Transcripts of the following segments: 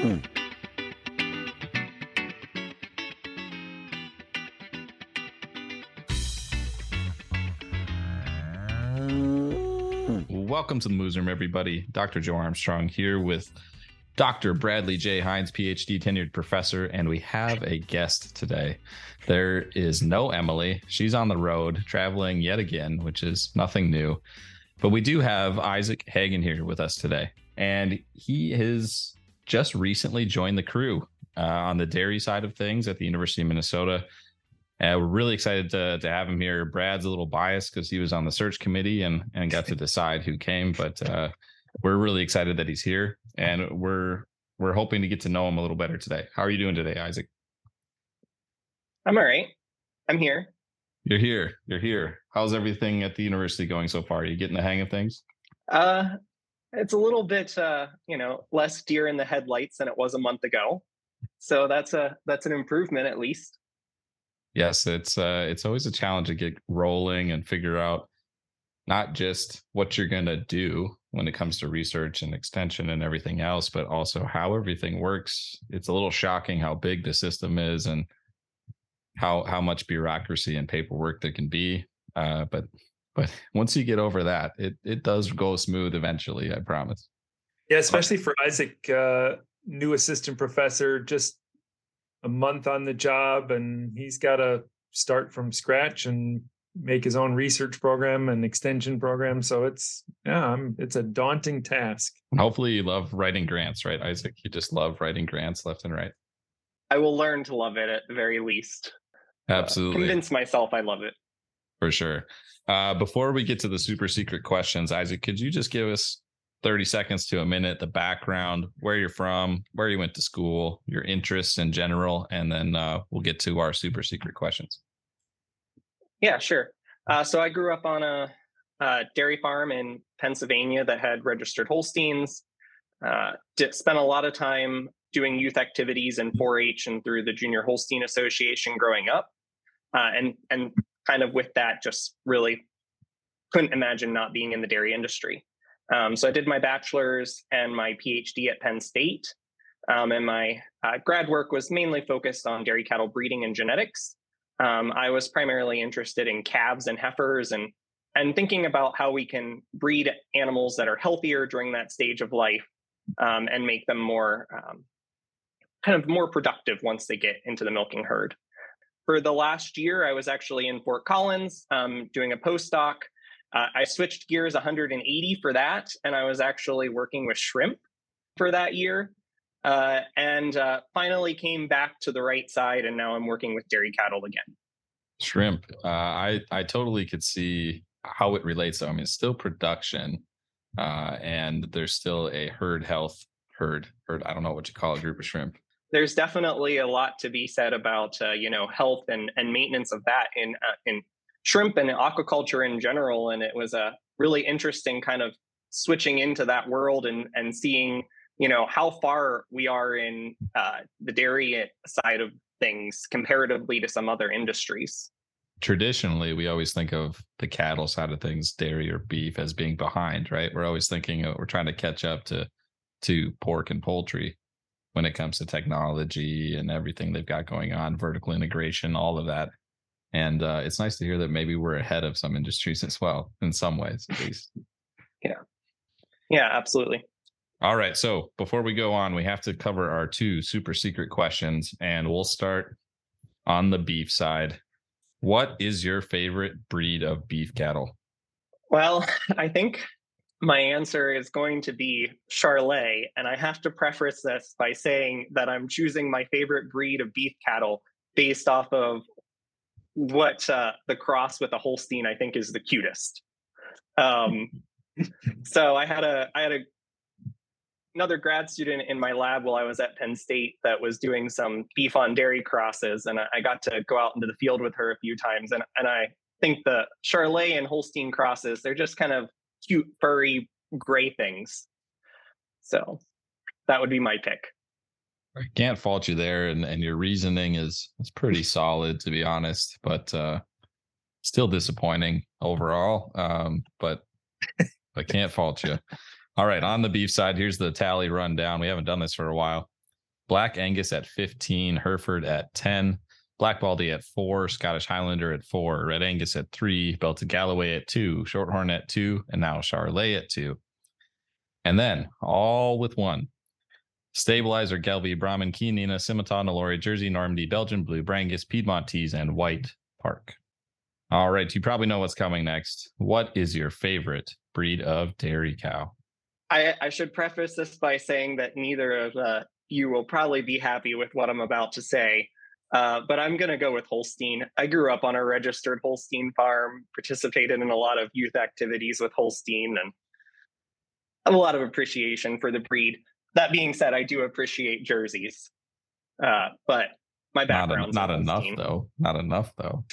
Mm. Welcome to the Moos Room, everybody. Dr. Joe Armstrong here with Dr. Bradley J. Heins, PhD tenured professor, and we have a guest today. There is no Emily. She's on the road traveling yet again, which is nothing new. But we do have Isaac Haagen here with us today, and he has just recently joined the crew uh, on the dairy side of things at the University of Minnesota. Uh, we're really excited to, to have him here. Brad's a little biased because he was on the search committee and, and got to decide who came, but uh, we're really excited that he's here, and we're we're hoping to get to know him a little better today. How are you doing today, Isaac? I'm all right. I'm here. You're here. You're here. How's everything at the university going so far? Are you getting the hang of things? Uh, it's a little bit, uh, you know, less deer in the headlights than it was a month ago. So that's a that's an improvement at least. Yes, it's uh it's always a challenge to get rolling and figure out not just what you're going to do when it comes to research and extension and everything else, but also how everything works. It's a little shocking how big the system is and how how much bureaucracy and paperwork there can be. Uh, but but once you get over that, it it does go smooth eventually. I promise. Yeah, especially for Isaac, uh, new assistant professor, just a month on the job, and he's got to start from scratch and make his own research program and extension program. So it's yeah, I'm, it's a daunting task. Hopefully, you love writing grants, right, Isaac? You just love writing grants left and right. I will learn to love it at the very least. Absolutely, uh, convince myself I love it for sure. Uh, before we get to the super secret questions, Isaac, could you just give us 30 seconds to a minute the background, where you're from, where you went to school, your interests in general, and then uh, we'll get to our super secret questions. Yeah, sure. Uh, so I grew up on a, a, dairy farm in Pennsylvania that had registered Holsteins. Uh, spent a lot of time doing youth activities in 4-H and through the Junior Holstein Association growing up, uh, and and kind of with that, just really couldn't imagine not being in the dairy industry. Um, so I did my bachelor's and my PhD at Penn State, um, and my uh, grad work was mainly focused on dairy cattle breeding and genetics. Um, I was primarily interested in calves and heifers and and thinking about how we can breed animals that are healthier during that stage of life um, and make them more um, kind of more productive once they get into the milking herd. For the last year, I was actually in Fort Collins um, doing a postdoc. Uh, I switched gears 180 for that, and I was actually working with shrimp for that year. Uh, and uh, finally came back to the right side, and now I'm working with dairy cattle again. Shrimp, uh, I I totally could see how it relates. Though I mean, it's still production, uh, and there's still a herd health herd herd. I don't know what you call a group of shrimp. There's definitely a lot to be said about uh, you know health and and maintenance of that in in shrimp and aquaculture in general. And it was a really interesting kind of switching into that world and and seeing you know how far we are in uh, the dairy side of things comparatively to some other industries traditionally we always think of the cattle side of things dairy or beef as being behind right we're always thinking we're trying to catch up to to pork and poultry when it comes to technology and everything they've got going on vertical integration all of that and uh, it's nice to hear that maybe we're ahead of some industries as well in some ways at least yeah yeah absolutely all right. So before we go on, we have to cover our two super secret questions, and we'll start on the beef side. What is your favorite breed of beef cattle? Well, I think my answer is going to be Charolais. And I have to preface this by saying that I'm choosing my favorite breed of beef cattle based off of what uh, the cross with a Holstein I think is the cutest. Um, so I had a I had a another grad student in my lab while I was at Penn State that was doing some beef on dairy crosses, and I got to go out into the field with her a few times. And and I think the Charolais and Holstein crosses, they're just kind of cute, furry, gray things. So that would be my pick. I can't fault you there, and and your reasoning is is pretty solid to be honest, but uh, still disappointing overall. Um, but I can't fault you. All right, on the beef side, here's the tally rundown. We haven't done this for a while. Black Angus at 15, Hereford at 10, Black Baldy at four, Scottish Highlander at four, Red Angus at three, Belted Galloway at two, Shorthorn at two, and now Charolais at two. And then all with one. Stabilizer, Gelbvieh, Brahman, Chianina, Simmental, Nelore, Jersey, Normandy, Belgian Blue, Brangus, Piedmontese, and White Park. All right, you probably know what's coming next. What is your favorite breed of dairy cow? I, I should preface this by saying that neither of uh, you will probably be happy with what I'm about to say. Uh, but I'm going to go with Holstein. I grew up on a registered Holstein farm, participated in a lot of youth activities with Holstein, and have a lot of appreciation for the breed. That being said, I do appreciate jerseys, uh, but my background not, a, not enough though. Not enough though.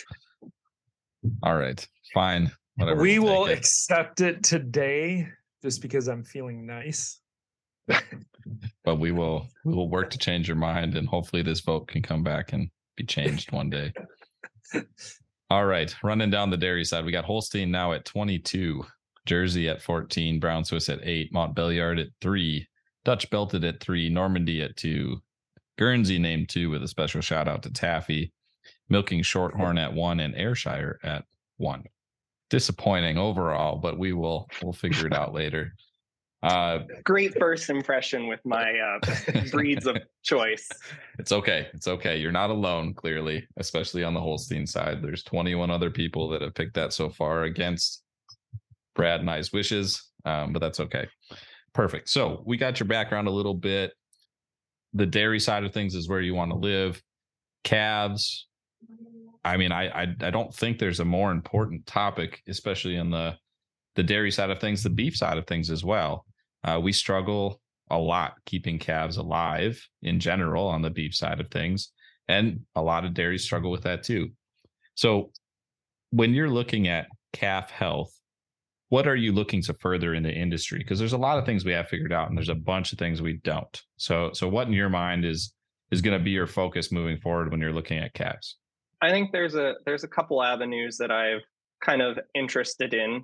All right, fine. Whatever. We will it. accept it today, just because I'm feeling nice. but we will we will work to change your mind, and hopefully this vote can come back and be changed one day. All right, running down the dairy side, we got Holstein now at 22, Jersey at 14, Brown Swiss at eight, Montbéliard at three, Dutch Belted at three, Normandy at two, Guernsey named two with a special shout out to Taffy, Milking Shorthorn at one, and Ayrshire at one. Disappointing overall, but we will we'll figure it out later. Uh, Great first impression with my uh, breeds of choice. It's okay. It's okay. You're not alone, clearly, especially on the Holstein side. There's 21 other people that have picked that so far against Brad and I's wishes, um, but that's okay. Perfect. So we got your background a little bit. The dairy side of things is where you want to live. Calves. I mean, I, I I don't think there's a more important topic, especially in the the dairy side of things, the beef side of things as well. Uh, we struggle a lot keeping calves alive in general on the beef side of things, and a lot of dairies struggle with that too. So, when you're looking at calf health, what are you looking to further in the industry? Because there's a lot of things we have figured out, and there's a bunch of things we don't. So, so what in your mind is is going to be your focus moving forward when you're looking at calves? I think there's a there's a couple avenues that I've kind of interested in.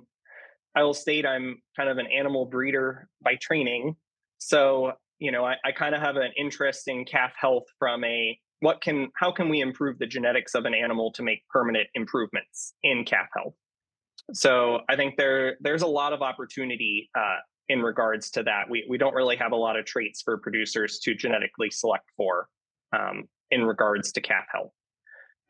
I will state I'm kind of an animal breeder by training. So, you know, I, I kind of have an interest in calf health from a what can how can we improve the genetics of an animal to make permanent improvements in calf health. So I think there there's a lot of opportunity uh, in regards to that. We we don't really have a lot of traits for producers to genetically select for um, in regards to calf health.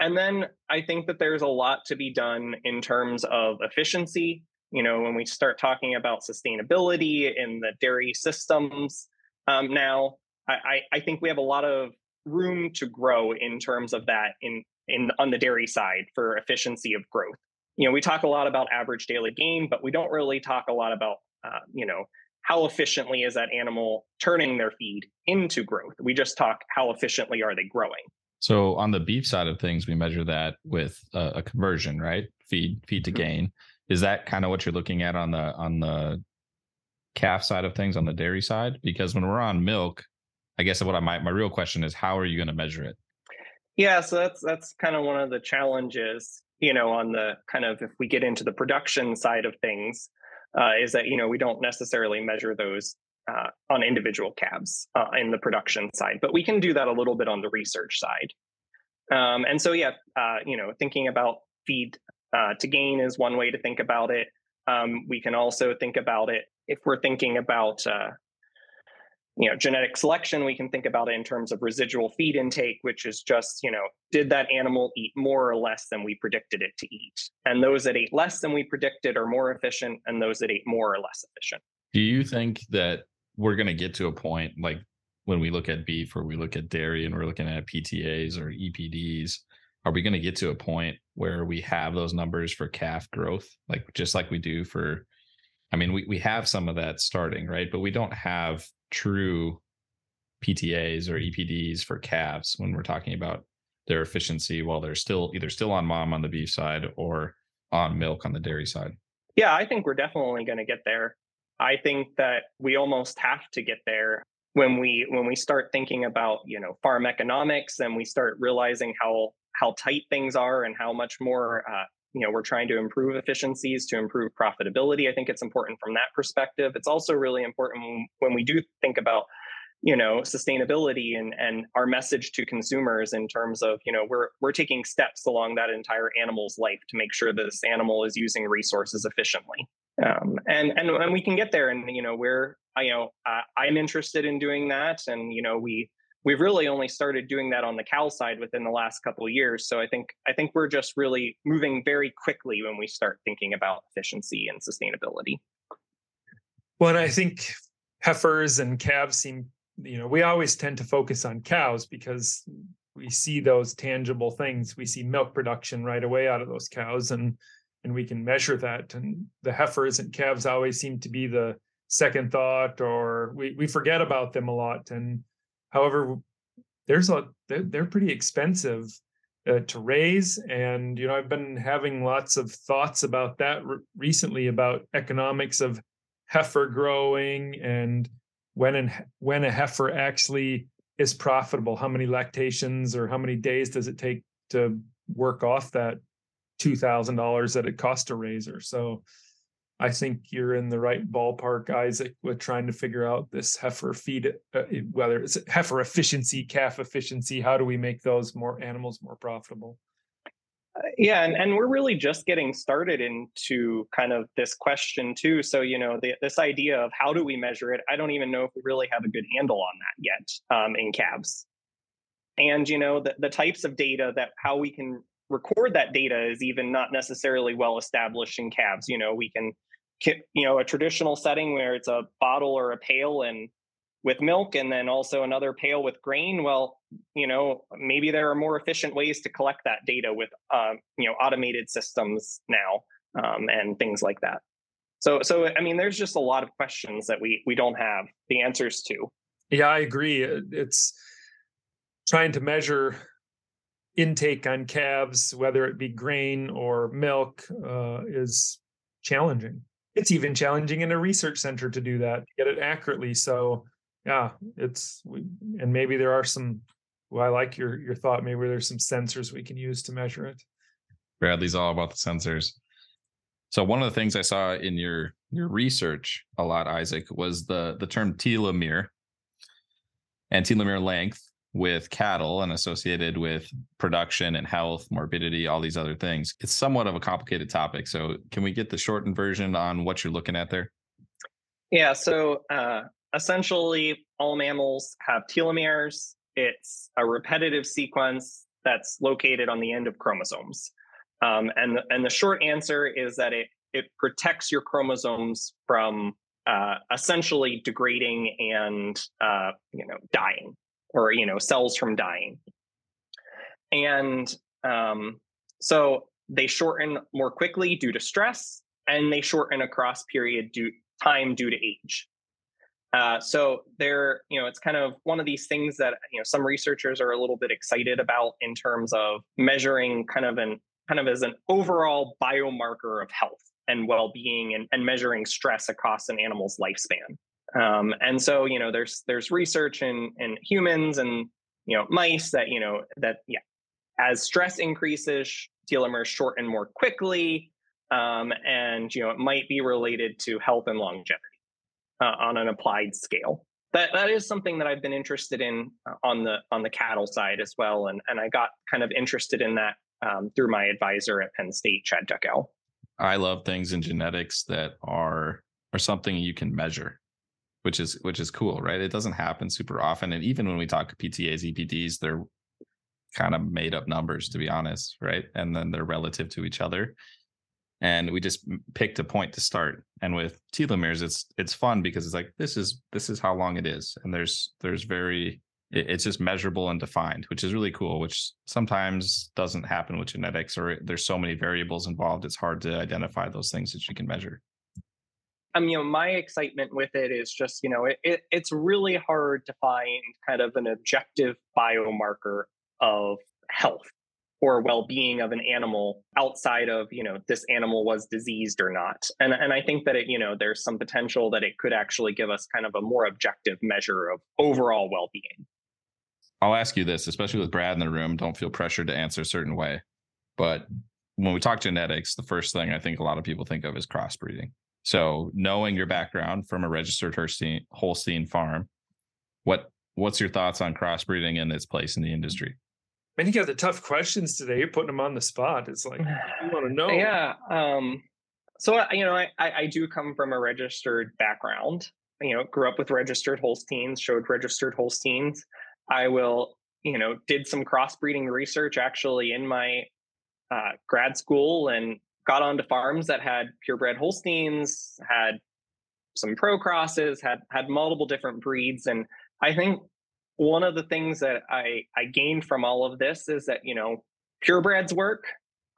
And then I think that there's a lot to be done in terms of efficiency you know, when we start talking about sustainability in the dairy systems um, now, I, I think we have a lot of room to grow in terms of that in in on the dairy side for efficiency of growth. You know, we talk a lot about average daily gain, but we don't really talk a lot about uh, you know how efficiently is that animal turning their feed into growth. We just talk how efficiently are they growing. So on the beef side of things, we measure that with a, a conversion, right? Feed feed to mm-hmm. Is that kind of what you're looking at on the on the calf side of things on the dairy side? Because when we're on milk, I guess what I might my real question is how are you going to measure it? Yeah, so that's that's kind of one of the challenges, you know, on the kind of if we get into the production side of things, uh, is that you know we don't necessarily measure those uh, on individual calves uh, in the production side, but we can do that a little bit on the research side. Um, and so, yeah, uh, you know, thinking about feed uh, to gain is one way to think about it. Um, we can also think about it if we're thinking about uh, you know genetic selection we can think about it in terms of residual feed intake which is just you know did that animal eat more or less than we predicted it to eat and those that ate less than we predicted are more efficient and those that ate more or less efficient do you think that we're going to get to a point like when we look at beef or we look at dairy and we're looking at ptas or epds are we going to get to a point where we have those numbers for calf growth? Like just like we do for i mean we, we have some of that starting right? But we don't have true ptas or epds for calves when we're talking about their efficiency while they're still either still on mom on the beef side or on milk on the dairy side. Yeah i think we're definitely going to get there. I think that we almost have to get there when we when we start thinking about you know farm economics and we start realizing how how tight things are and how much more uh, you know we're trying to improve efficiencies to improve profitability i think it's important from that perspective. It's also really important when, we do think about you know sustainability and and our message to consumers in terms of you know we're we're taking steps along that entire animal's life to make sure that this animal is using resources efficiently. Um, and and and we can get there and you know we're you know uh, i'm interested in doing that and you know we we've really only started doing that on the cow side within the last couple of years. So i think i think we're just really moving very quickly when we start thinking about efficiency and sustainability. Well i think heifers and calves seem you know we always tend to focus on cows because we see those tangible things. We see milk production right away out of those cows and and we can measure that. And the heifers and calves always seem to be the second thought or we, we forget about them a lot. And however there's a they're, pretty expensive uh, to raise and you know i've been having lots of thoughts about that re- recently about economics of heifer growing and when and when a heifer actually is profitable. How many lactations or how many days does it take to work off that $2000 that it cost a razor so i think you're in the right ballpark isaac with trying to figure out this heifer feed uh, whether it's heifer efficiency calf efficiency how do we make those more animals more profitable? Yeah and, and we're really just getting started into kind of this question too. So you know the, this idea of how do we measure it i don't even know if we really have a good handle on that yet um, in calves. And you know the, the types of data that how we can record that data is even not necessarily well established in calves. You know we can you know a traditional setting where it's a bottle or a pail and with milk and then also another pail with grain well you know maybe there are more efficient ways to collect that data with uh, you know automated systems now um, and things like that. So so i mean there's just a lot of questions that we we don't have the answers to. Yeah i agree. It's trying to measure intake on calves whether it be grain or milk uh, is challenging it's even challenging in a research center to do that get it accurately so yeah, it's and maybe there are some. Well, I like your your thought. Maybe there's some sensors we can use to measure it. Bradley's all about the sensors. So one of the things I saw in your your research a lot, Isaac, was the the term telomere and telomere length with cattle and associated with production and health, morbidity, all these other things. It's somewhat of a complicated topic. So can we get the shortened version on what you're looking at there? Yeah. So uh, essentially all mammals have telomeres. It's a repetitive sequence that's located on the end of chromosomes. Um, and, the, and the short answer is that it, it protects your chromosomes from uh, essentially degrading and uh, you know dying or you know cells from dying and um, so they shorten more quickly due to stress and they shorten across period due time due to age uh, so there, you know, it's kind of one of these things that you know some researchers are a little bit excited about in terms of measuring kind of an kind of as an overall biomarker of health and well-being and, and measuring stress across an animal's lifespan. Um, and so, you know, there's there's research in in humans and you know mice that you know that yeah, as stress increases, telomeres shorten more quickly, um, and you know it might be related to health and longevity uh, on an applied scale. That that is something that I've been interested in uh, on the on the cattle side as well, and and I got kind of interested in that um, through my advisor at Penn State, Chad Dechow. I love things in genetics that are are something you can measure, which is which is cool, right? It doesn't happen super often, and even when we talk PTAs, EPDs, they're kind of made up numbers, to be honest, right? And then they're relative to each other and we just picked a point to start and with telomeres it's it's fun because it's like this is this is how long it is and there's there's very it's just measurable and defined which is really cool which sometimes doesn't happen with genetics or there's so many variables involved it's hard to identify those things that you can measure I mean, you know, my excitement with it is just, you know, it, it, it's really hard to find kind of an objective biomarker of health or well-being of an animal outside of you know this animal was diseased or not. And and i think that it you know there's some potential that it could actually give us kind of a more objective measure of overall well-being. I'll ask you this especially with brad in the room don't feel pressured to answer a certain way. But when we talk genetics the first thing i think a lot of people think of is crossbreeding so knowing your background from a registered holstein, holstein farm what what's your thoughts on crossbreeding and its place in the industry? Man, you got the tough questions today. You're putting them on the spot. It's like you want to know. Yeah. Um, so you know, I, I do come from a registered background. You know, grew up with registered Holsteins, showed registered Holsteins. I will, you know, did some crossbreeding research actually in my uh, grad school and got onto farms that had purebred Holsteins, had some pro crosses, had had multiple different breeds, and I think one of the things that I I gained from all of this is that you know purebreds work,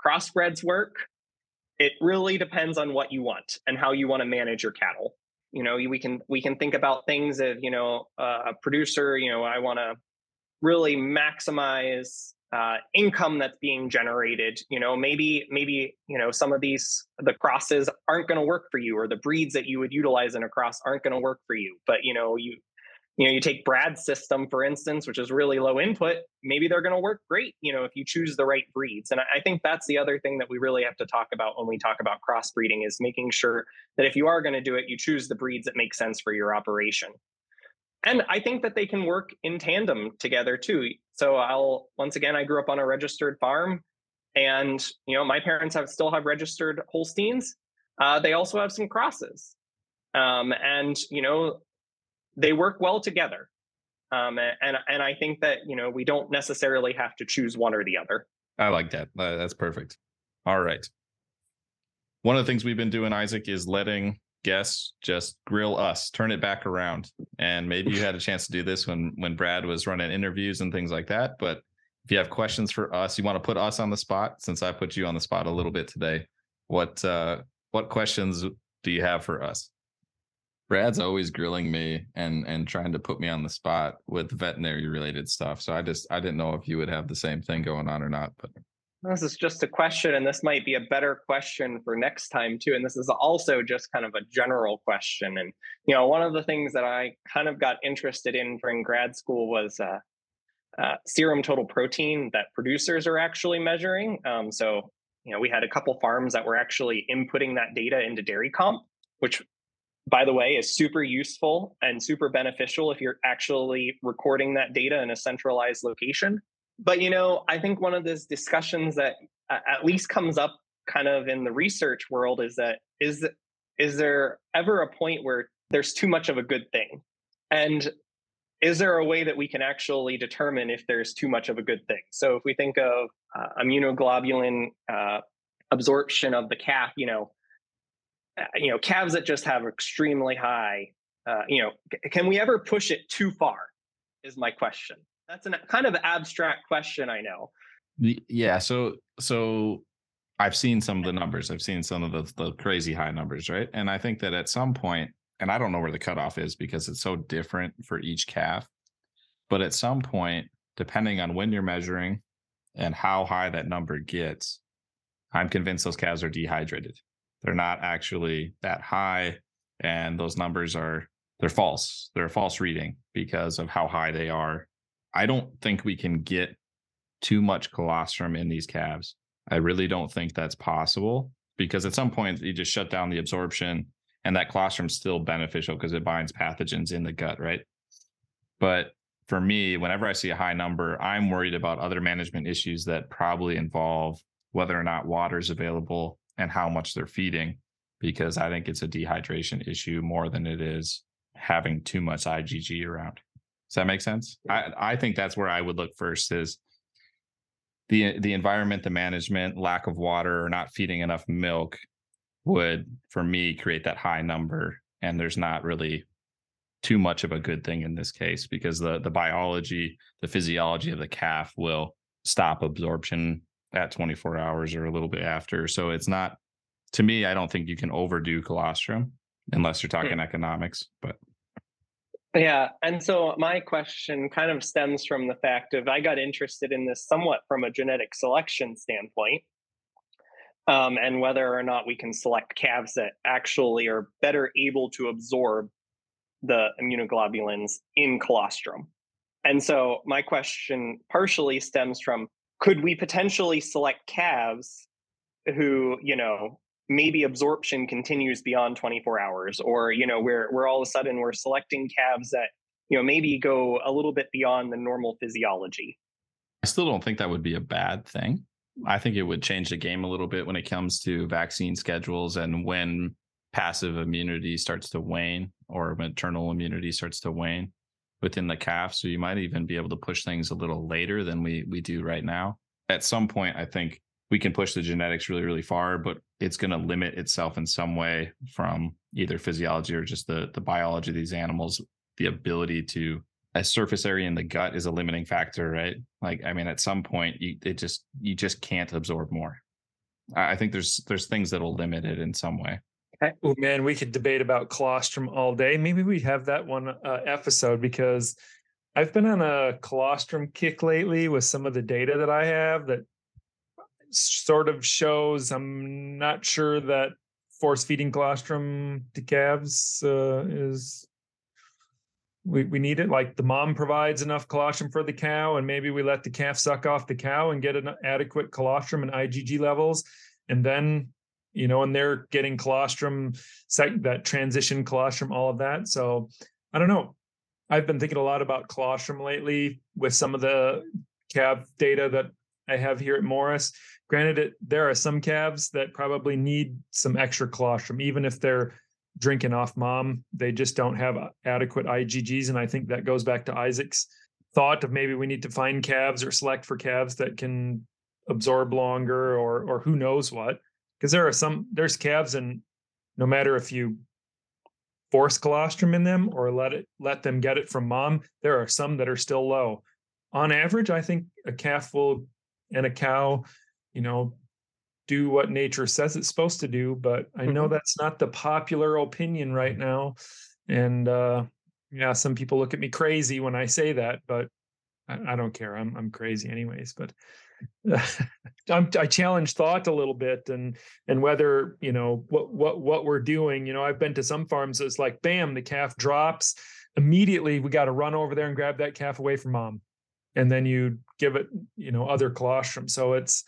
crossbreds work. It really depends on what you want and how you want to manage your cattle. You know, we can we can think about things of you know a producer. You know, I want to really maximize uh, income that's being generated you know maybe maybe you know some of these the crosses aren't going to work for you or the breeds that you would utilize in a cross aren't going to work for you. But you know you you know you take brad's system for instance which is really low input maybe they're going to work great you know if you choose the right breeds. And i think that's the other thing that we really have to talk about when we talk about crossbreeding is making sure that if you are going to do it you choose the breeds that make sense for your operation. And I think that they can work in tandem together too. So I'll once again, I grew up on a registered farm, and you know my parents have still have registered Holsteins. Uh, they also have some crosses, um, and you know they work well together. Um, and and I think that you know we don't necessarily have to choose one or the other. I like that. That's perfect. All right. One of the things we've been doing, Isaac, is letting guests just grill us turn it back around. And maybe you had a chance to do this when when brad was running interviews and things like that but if you have questions for us you want to put us on the spot since i put you on the spot a little bit today what uh what questions do you have for us? Brad's always grilling me and and trying to put me on the spot with veterinary related stuff so i just i didn't know if you would have the same thing going on or not but this is just a question, and this might be a better question for next time too. And this is also just kind of a general question. And you know, one of the things that I kind of got interested in during grad school was uh, uh, serum total protein that producers are actually measuring. Um, so you know, we had a couple farms that were actually inputting that data into Dairy Comp, which by the way, is super useful and super beneficial if you're actually recording that data in a centralized location but you know i think one of those discussions that at least comes up kind of in the research world is that is is there ever a point where there's too much of a good thing? And is there a way that we can actually determine if there's too much of a good thing? So if we think of uh, immunoglobulin uh, absorption of the calf you know uh, you know calves that just have extremely high uh, you know can we ever push it too far is my question that's a kind of abstract question, I know. Yeah, so so I've seen some of the numbers. I've seen some of the, the crazy high numbers, right? And I think that at some point, and I don't know where the cutoff is because it's so different for each calf, but at some point, depending on when you're measuring and how high that number gets, I'm convinced those calves are dehydrated. They're not actually that high, and those numbers are they're false. They're a false reading because of how high they are I don't think we can get too much colostrum in these calves. I really don't think that's possible because at some point you just shut down the absorption and that colostrum is still beneficial because it binds pathogens in the gut, right? But for me, whenever I see a high number, I'm worried about other management issues that probably involve whether or not water is available and how much they're feeding, because I think it's a dehydration issue more than it is having too much IgG around. Does that make sense? I, I think that's where I would look first is the the environment, the management, lack of water, or not feeding enough milk would, for me, create that high number. And there's not really too much of a good thing in this case because the the biology, the physiology of the calf will stop absorption at 24 hours or a little bit after. So it's not to me, I don't think you can overdo colostrum unless you're hmm. talking economics. But yeah. And so my question kind of stems from the fact of I got interested in this somewhat from a genetic selection standpoint. Um, and whether or not we can select calves that actually are better able to absorb the immunoglobulins in colostrum. And so my question partially stems from could we potentially select calves who, you know, maybe absorption continues beyond 24 hours or you know we're we're all of a sudden we're selecting calves that you know maybe go a little bit beyond the normal physiology. I still don't think that would be a bad thing. I think it would change the game a little bit when it comes to vaccine schedules and when passive immunity starts to wane or maternal immunity starts to wane within the calf. So you might even be able to push things a little later than we we do right now. At some point, I think we can push the genetics really, really far, but it's going to limit itself in some way from either physiology or just the the biology of these animals, the ability to a surface area in the gut is a limiting factor, right? Like, I mean, at some point, you it just you just can't absorb more. I think there's there's things that will limit it in some way. Okay. Oh man, we could debate about colostrum all day. Maybe we have that one uh, episode because I've been on a colostrum kick lately with some of the data that I have that sort of shows I'm not sure that force feeding colostrum to calves uh, is we, we need it. Like the mom provides enough colostrum for the cow and maybe we let the calf suck off the cow and get an adequate colostrum and igg levels. And then you know and they're getting colostrum that transition colostrum all of that. So i don't know. I've been thinking a lot about colostrum lately with some of the calf data that i have here at morris granted it there are some calves that probably need some extra colostrum even if they're drinking off mom. They just don't have adequate IgGs. And I think that goes back to Isaac's thought of maybe we need to find calves or select for calves that can absorb longer or or who knows what. Because there are some there's calves and no matter if you force colostrum in them or let it let them get it from mom, there are some that are still low. On average, I think a calf will and a cow, you know, do what nature says it's supposed to do but i know mm-hmm. that's not the popular opinion right now. And uh yeah some people look at me crazy when i say that but i, I don't care. I'm i'm crazy anyways but I'm, i challenge thought a little bit and and whether you know what what what we're doing you know i've been to some farms it's like bam the calf drops immediately we got to run over there and grab that calf away from mom and then you give it you know other colostrum so it's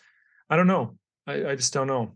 i don't know I, I just don't know.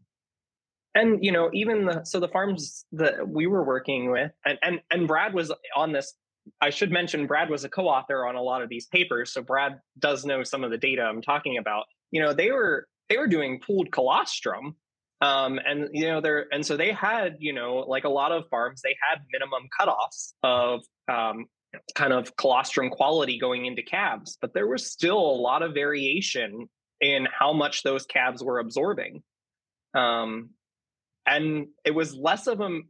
And you know, even the so the farms that we were working with, and and and Brad was on this. I should mention Brad was a co-author on a lot of these papers, so Brad does know some of the data I'm talking about. You know, they were they were doing pooled colostrum um, and you know they're and so they had you know like a lot of farms they had minimum cutoffs of um, kind of colostrum quality going into calves but there was still a lot of variation in how much those calves were absorbing. Um, and it was less of a,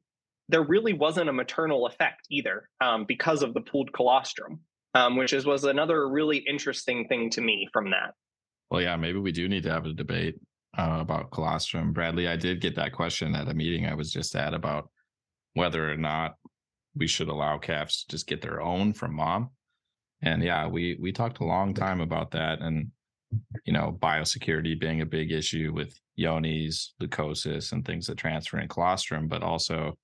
there really wasn't a maternal effect either um, because of the pooled colostrum, um, which is, was another really interesting thing to me from that. Well, yeah, maybe we do need to have a debate uh, about colostrum. Bradley, I did get that question at a meeting I was just at about whether or not we should allow calves to just get their own from mom. And yeah, we we talked a long time about that. And you know, biosecurity being a big issue with Johne's, leukosis, and things that transfer in colostrum, but also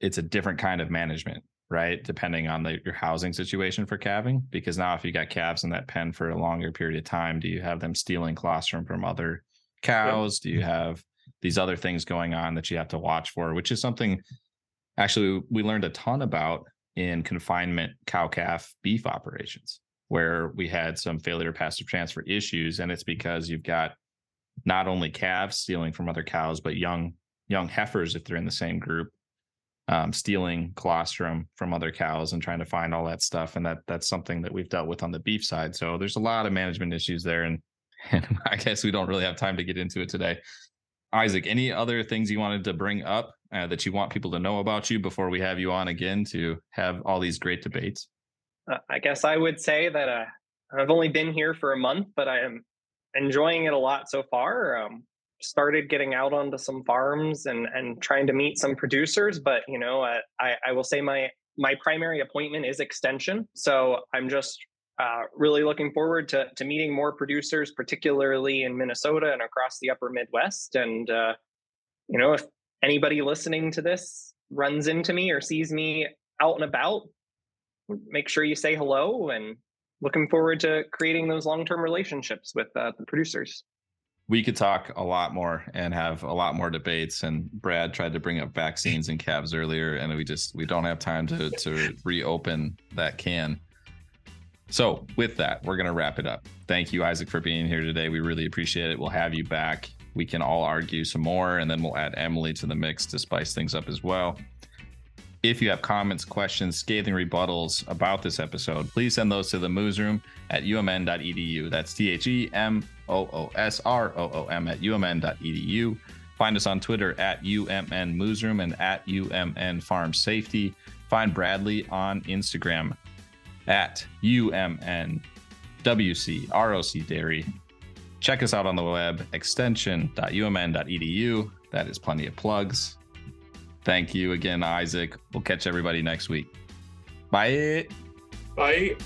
it's a different kind of management, right? Depending on the, your housing situation for calving. Because now, if you got calves in that pen for a longer period of time, do you have them stealing colostrum from other cows? Do you have these other things going on that you have to watch for, which is something actually we learned a ton about in confinement cow calf beef operations where we had some failure passive transfer issues and it's because you've got not only calves stealing from other cows but young young heifers if they're in the same group um, stealing colostrum from other cows and trying to find all that stuff and that that's something that we've dealt with on the beef side. So there's a lot of management issues there and, and i guess we don't really have time to get into it today isaac any other things you wanted to bring up uh, that you want people to know about you before we have you on again to have all these great debates uh, I guess I would say that uh, I've only been here for a month, but I am enjoying it a lot so far. Um, started getting out onto some farms and and trying to meet some producers, but you know, uh, I I will say my my primary appointment is extension, so I'm just uh, really looking forward to to meeting more producers, particularly in Minnesota and across the Upper Midwest. And uh, you know, if anybody listening to this runs into me or sees me out and about, make sure you say hello and looking forward to creating those long-term relationships with uh, the producers. We could talk a lot more and have a lot more debates. And brad tried to bring up vaccines and calves earlier and we just we don't have time to to reopen that can So, with that, we're going to wrap it up. Thank you, Isaac, for being here today. We really appreciate it. We'll have you back. We can all argue some more, and then we'll add Emily to the mix to spice things up as well. If you have comments, questions, scathing rebuttals about this episode, please send those to the moosroom at umn.edu. That's T H E M O O S R O O M at umn.edu. Find us on Twitter at UMN Moosroom and at UMN Farm Safety. Find Bradley on Instagram at UMN WC ROC Dairy. Check us out on the web, extension.umn.edu. That is plenty of plugs. Thank you again, Isaac. We'll catch everybody next week. Bye. Bye.